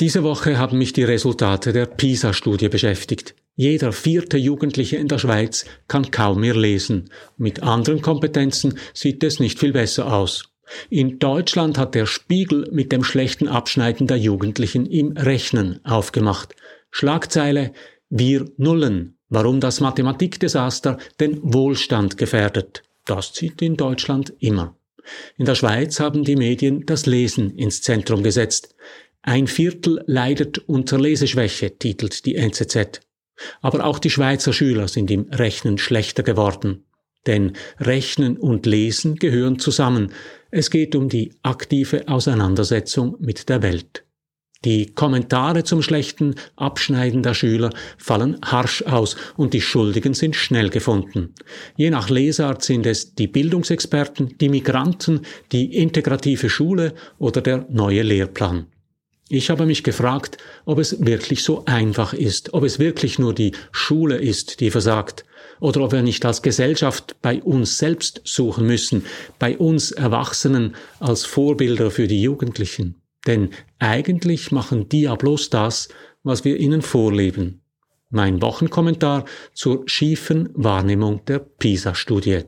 Diese Woche haben mich die Resultate der PISA-Studie beschäftigt. Jeder vierte Jugendliche in der Schweiz kann kaum mehr lesen. Mit anderen Kompetenzen sieht es nicht viel besser aus. In Deutschland hat der Spiegel mit dem schlechten Abschneiden der Jugendlichen im Rechnen aufgemacht. Schlagzeile Wir nullen, warum das Mathematikdesaster den Wohlstand gefährdet. Das zieht in Deutschland immer. In der Schweiz haben die Medien das Lesen ins Zentrum gesetzt. Ein Viertel leidet unter Leseschwäche, titelt die NZZ. Aber auch die Schweizer Schüler sind im Rechnen schlechter geworden. Denn Rechnen und Lesen gehören zusammen. Es geht um die aktive Auseinandersetzung mit der Welt. Die Kommentare zum schlechten Abschneiden der Schüler fallen harsch aus und die Schuldigen sind schnell gefunden. Je nach Lesart sind es die Bildungsexperten, die Migranten, die integrative Schule oder der neue Lehrplan. Ich habe mich gefragt, ob es wirklich so einfach ist, ob es wirklich nur die Schule ist, die versagt, oder ob wir nicht als Gesellschaft bei uns selbst suchen müssen, bei uns Erwachsenen als Vorbilder für die Jugendlichen. Denn eigentlich machen die ja bloß das, was wir ihnen vorleben. Mein Wochenkommentar zur schiefen Wahrnehmung der PISA-Studie.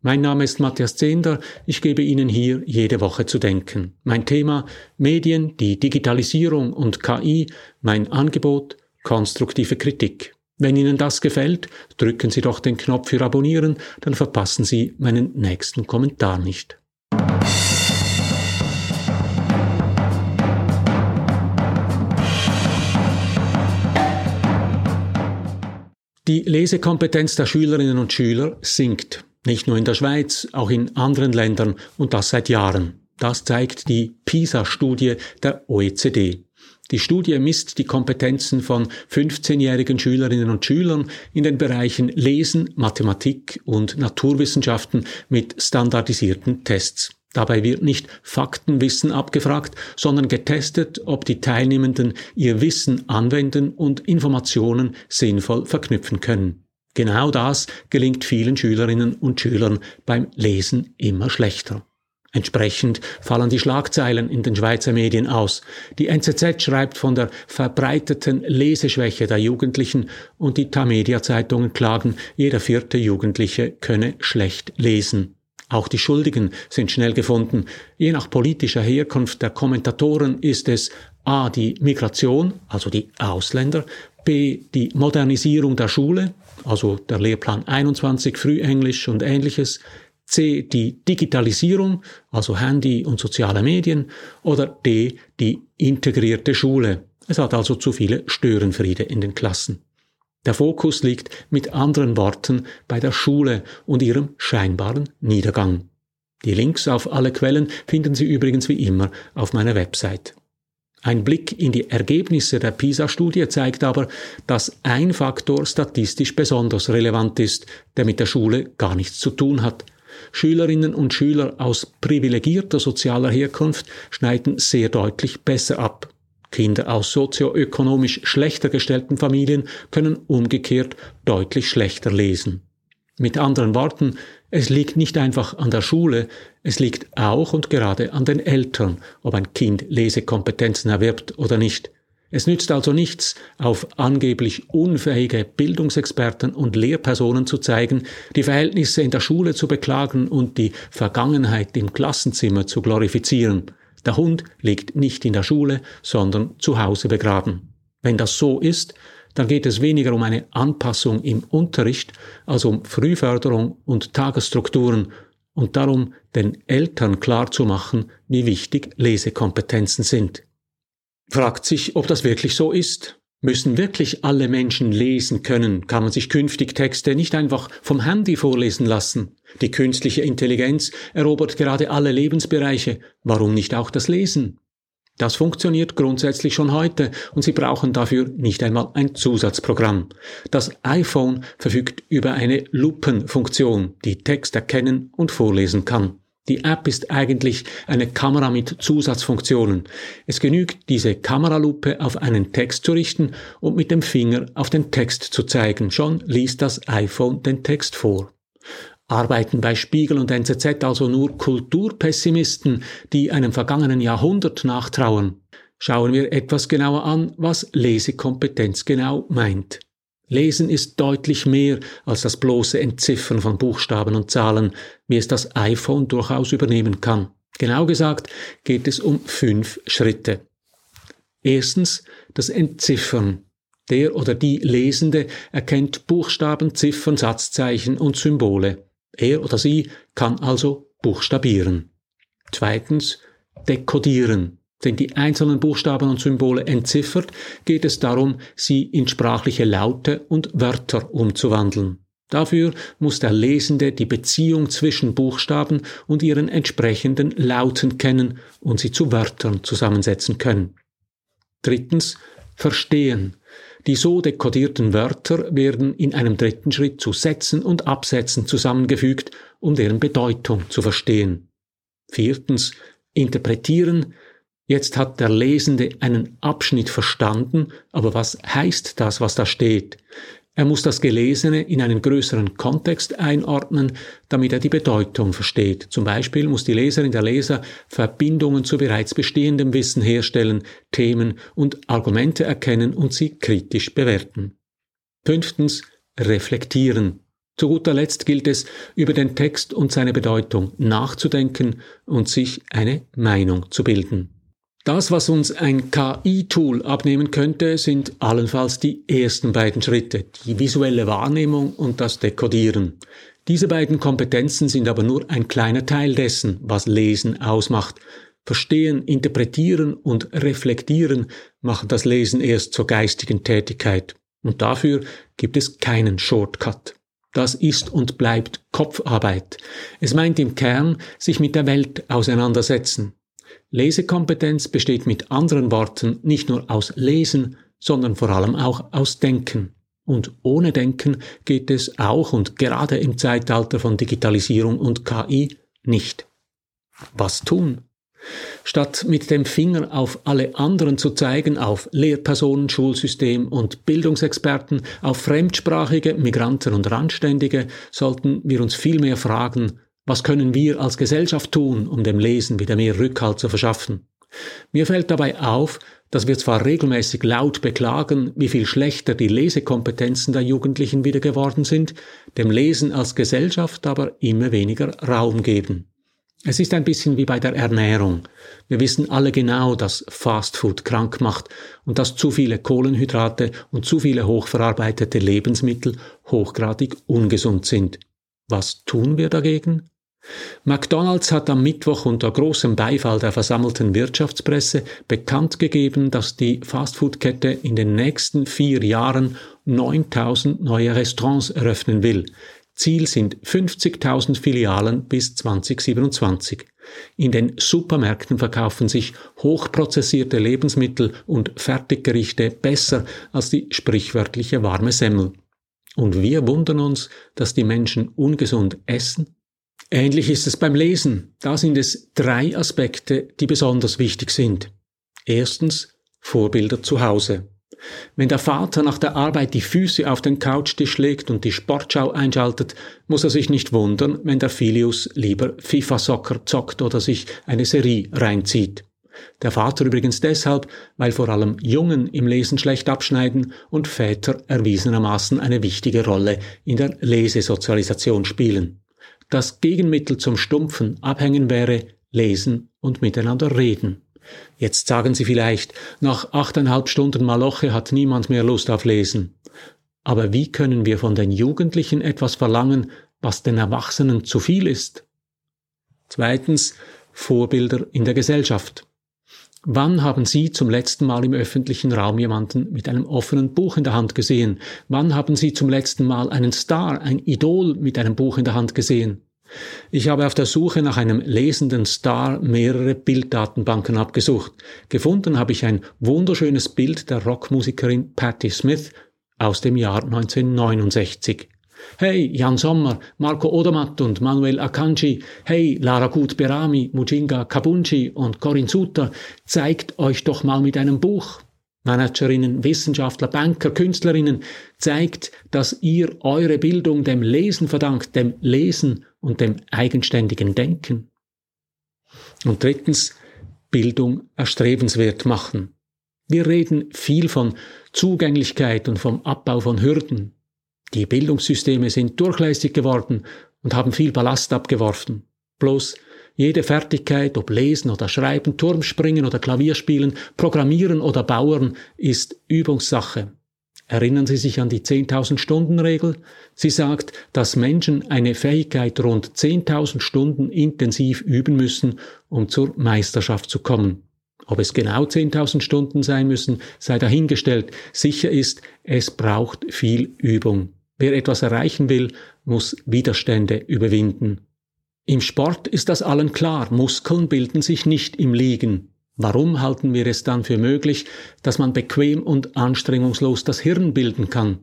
Mein Name ist Matthias Zehnder. Ich gebe Ihnen hier jede Woche zu denken. Mein Thema Medien, die Digitalisierung und KI, mein Angebot konstruktive Kritik. Wenn Ihnen das gefällt, drücken Sie doch den Knopf für Abonnieren, dann verpassen Sie meinen nächsten Kommentar nicht. Die Lesekompetenz der Schülerinnen und Schüler sinkt. Nicht nur in der Schweiz, auch in anderen Ländern und das seit Jahren. Das zeigt die PISA-Studie der OECD. Die Studie misst die Kompetenzen von 15-jährigen Schülerinnen und Schülern in den Bereichen Lesen, Mathematik und Naturwissenschaften mit standardisierten Tests. Dabei wird nicht Faktenwissen abgefragt, sondern getestet, ob die Teilnehmenden ihr Wissen anwenden und Informationen sinnvoll verknüpfen können. Genau das gelingt vielen Schülerinnen und Schülern beim Lesen immer schlechter. Entsprechend fallen die Schlagzeilen in den Schweizer Medien aus. Die NZZ schreibt von der verbreiteten Leseschwäche der Jugendlichen und die Tamedia-Zeitungen klagen, jeder vierte Jugendliche könne schlecht lesen. Auch die Schuldigen sind schnell gefunden. Je nach politischer Herkunft der Kommentatoren ist es a. die Migration, also die Ausländer, b. die Modernisierung der Schule, also der Lehrplan 21, Frühenglisch und ähnliches, C, die Digitalisierung, also Handy und soziale Medien, oder D, die integrierte Schule. Es hat also zu viele Störenfriede in den Klassen. Der Fokus liegt mit anderen Worten bei der Schule und ihrem scheinbaren Niedergang. Die Links auf alle Quellen finden Sie übrigens wie immer auf meiner Website. Ein Blick in die Ergebnisse der PISA-Studie zeigt aber, dass ein Faktor statistisch besonders relevant ist, der mit der Schule gar nichts zu tun hat. Schülerinnen und Schüler aus privilegierter sozialer Herkunft schneiden sehr deutlich besser ab. Kinder aus sozioökonomisch schlechter gestellten Familien können umgekehrt deutlich schlechter lesen. Mit anderen Worten, es liegt nicht einfach an der Schule, es liegt auch und gerade an den Eltern, ob ein Kind Lesekompetenzen erwirbt oder nicht. Es nützt also nichts, auf angeblich unfähige Bildungsexperten und Lehrpersonen zu zeigen, die Verhältnisse in der Schule zu beklagen und die Vergangenheit im Klassenzimmer zu glorifizieren. Der Hund liegt nicht in der Schule, sondern zu Hause begraben. Wenn das so ist, dann geht es weniger um eine Anpassung im Unterricht als um Frühförderung und Tagesstrukturen und darum, den Eltern klarzumachen, wie wichtig Lesekompetenzen sind. Fragt sich, ob das wirklich so ist. Müssen wirklich alle Menschen lesen können? Kann man sich künftig Texte nicht einfach vom Handy vorlesen lassen? Die künstliche Intelligenz erobert gerade alle Lebensbereiche. Warum nicht auch das Lesen? Das funktioniert grundsätzlich schon heute und Sie brauchen dafür nicht einmal ein Zusatzprogramm. Das iPhone verfügt über eine Lupenfunktion, die Text erkennen und vorlesen kann. Die App ist eigentlich eine Kamera mit Zusatzfunktionen. Es genügt, diese Kameralupe auf einen Text zu richten und mit dem Finger auf den Text zu zeigen. Schon liest das iPhone den Text vor. Arbeiten bei Spiegel und NZZ also nur Kulturpessimisten, die einem vergangenen Jahrhundert nachtrauern? schauen wir etwas genauer an, was Lesekompetenz genau meint. Lesen ist deutlich mehr als das bloße Entziffern von Buchstaben und Zahlen, wie es das iPhone durchaus übernehmen kann. Genau gesagt geht es um fünf Schritte. Erstens das Entziffern. Der oder die Lesende erkennt Buchstaben, Ziffern, Satzzeichen und Symbole. Er oder sie kann also buchstabieren. Zweitens dekodieren. Sind die einzelnen Buchstaben und Symbole entziffert, geht es darum, sie in sprachliche Laute und Wörter umzuwandeln. Dafür muss der Lesende die Beziehung zwischen Buchstaben und ihren entsprechenden Lauten kennen und sie zu Wörtern zusammensetzen können. Drittens verstehen. Die so dekodierten Wörter werden in einem dritten Schritt zu Sätzen und Absätzen zusammengefügt, um deren Bedeutung zu verstehen. Viertens interpretieren. Jetzt hat der Lesende einen Abschnitt verstanden, aber was heißt das, was da steht? Er muss das Gelesene in einen größeren Kontext einordnen, damit er die Bedeutung versteht. Zum Beispiel muss die Leserin der Leser Verbindungen zu bereits bestehendem Wissen herstellen, Themen und Argumente erkennen und sie kritisch bewerten. Fünftens, reflektieren. Zu guter Letzt gilt es, über den Text und seine Bedeutung nachzudenken und sich eine Meinung zu bilden. Das, was uns ein KI-Tool abnehmen könnte, sind allenfalls die ersten beiden Schritte, die visuelle Wahrnehmung und das Dekodieren. Diese beiden Kompetenzen sind aber nur ein kleiner Teil dessen, was Lesen ausmacht. Verstehen, interpretieren und reflektieren machen das Lesen erst zur geistigen Tätigkeit. Und dafür gibt es keinen Shortcut. Das ist und bleibt Kopfarbeit. Es meint im Kern, sich mit der Welt auseinandersetzen, Lesekompetenz besteht mit anderen Worten nicht nur aus Lesen, sondern vor allem auch aus Denken. Und ohne Denken geht es auch und gerade im Zeitalter von Digitalisierung und KI nicht. Was tun? Statt mit dem Finger auf alle anderen zu zeigen, auf Lehrpersonen, Schulsystem und Bildungsexperten, auf Fremdsprachige, Migranten und Randständige, sollten wir uns vielmehr fragen, was können wir als Gesellschaft tun, um dem Lesen wieder mehr Rückhalt zu verschaffen? Mir fällt dabei auf, dass wir zwar regelmäßig laut beklagen, wie viel schlechter die Lesekompetenzen der Jugendlichen wieder geworden sind, dem Lesen als Gesellschaft aber immer weniger Raum geben. Es ist ein bisschen wie bei der Ernährung. Wir wissen alle genau, dass Fastfood krank macht und dass zu viele Kohlenhydrate und zu viele hochverarbeitete Lebensmittel hochgradig ungesund sind. Was tun wir dagegen? McDonald's hat am Mittwoch unter großem Beifall der versammelten Wirtschaftspresse bekannt gegeben, dass die Fastfood-Kette in den nächsten vier Jahren 9000 neue Restaurants eröffnen will. Ziel sind 50.000 Filialen bis 2027. In den Supermärkten verkaufen sich hochprozessierte Lebensmittel und Fertiggerichte besser als die sprichwörtliche warme Semmel. Und wir wundern uns, dass die Menschen ungesund essen Ähnlich ist es beim Lesen. Da sind es drei Aspekte, die besonders wichtig sind. Erstens Vorbilder zu Hause. Wenn der Vater nach der Arbeit die Füße auf den Couchtisch legt und die Sportschau einschaltet, muss er sich nicht wundern, wenn der Filius lieber FIFA-Soccer zockt oder sich eine Serie reinzieht. Der Vater übrigens deshalb, weil vor allem Jungen im Lesen schlecht abschneiden und Väter erwiesenermaßen eine wichtige Rolle in der Lesesozialisation spielen. Das Gegenmittel zum Stumpfen abhängen wäre lesen und miteinander reden. Jetzt sagen Sie vielleicht, nach achteinhalb Stunden Maloche hat niemand mehr Lust auf Lesen. Aber wie können wir von den Jugendlichen etwas verlangen, was den Erwachsenen zu viel ist? Zweitens, Vorbilder in der Gesellschaft. Wann haben Sie zum letzten Mal im öffentlichen Raum jemanden mit einem offenen Buch in der Hand gesehen? Wann haben Sie zum letzten Mal einen Star, ein Idol mit einem Buch in der Hand gesehen? Ich habe auf der Suche nach einem lesenden Star mehrere Bilddatenbanken abgesucht. Gefunden habe ich ein wunderschönes Bild der Rockmusikerin Patti Smith aus dem Jahr 1969. Hey, Jan Sommer, Marco Odermatt und Manuel Akanji, hey, Lara Gut Berami, Mujinga Kabunji und Corinne Suter, zeigt euch doch mal mit einem Buch. Managerinnen, Wissenschaftler, Banker, Künstlerinnen, zeigt, dass ihr eure Bildung dem Lesen verdankt, dem Lesen und dem eigenständigen Denken. Und drittens, Bildung erstrebenswert machen. Wir reden viel von Zugänglichkeit und vom Abbau von Hürden. Die Bildungssysteme sind durchlässig geworden und haben viel Ballast abgeworfen. Bloß jede Fertigkeit, ob Lesen oder Schreiben, Turmspringen oder Klavierspielen, Programmieren oder Bauern, ist Übungssache. Erinnern Sie sich an die 10.000 Stunden Regel? Sie sagt, dass Menschen eine Fähigkeit rund 10.000 Stunden intensiv üben müssen, um zur Meisterschaft zu kommen. Ob es genau 10.000 Stunden sein müssen, sei dahingestellt. Sicher ist, es braucht viel Übung. Wer etwas erreichen will, muss Widerstände überwinden. Im Sport ist das allen klar, Muskeln bilden sich nicht im Liegen. Warum halten wir es dann für möglich, dass man bequem und anstrengungslos das Hirn bilden kann?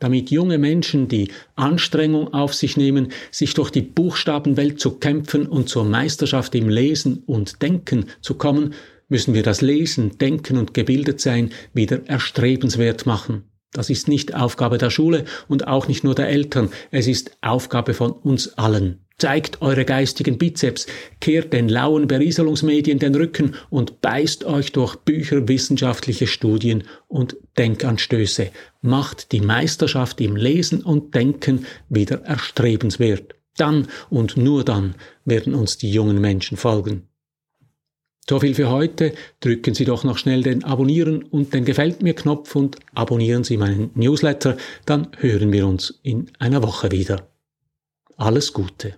Damit junge Menschen die Anstrengung auf sich nehmen, sich durch die Buchstabenwelt zu kämpfen und zur Meisterschaft im Lesen und Denken zu kommen, müssen wir das Lesen, Denken und Gebildetsein wieder erstrebenswert machen. Das ist nicht Aufgabe der Schule und auch nicht nur der Eltern, es ist Aufgabe von uns allen. Zeigt eure geistigen Bizeps, kehrt den lauen Berieselungsmedien den Rücken und beißt euch durch Bücher, wissenschaftliche Studien und Denkanstöße. Macht die Meisterschaft im Lesen und Denken wieder erstrebenswert. Dann und nur dann werden uns die jungen Menschen folgen. So viel für heute. Drücken Sie doch noch schnell den Abonnieren und den Gefällt mir Knopf und abonnieren Sie meinen Newsletter. Dann hören wir uns in einer Woche wieder. Alles Gute.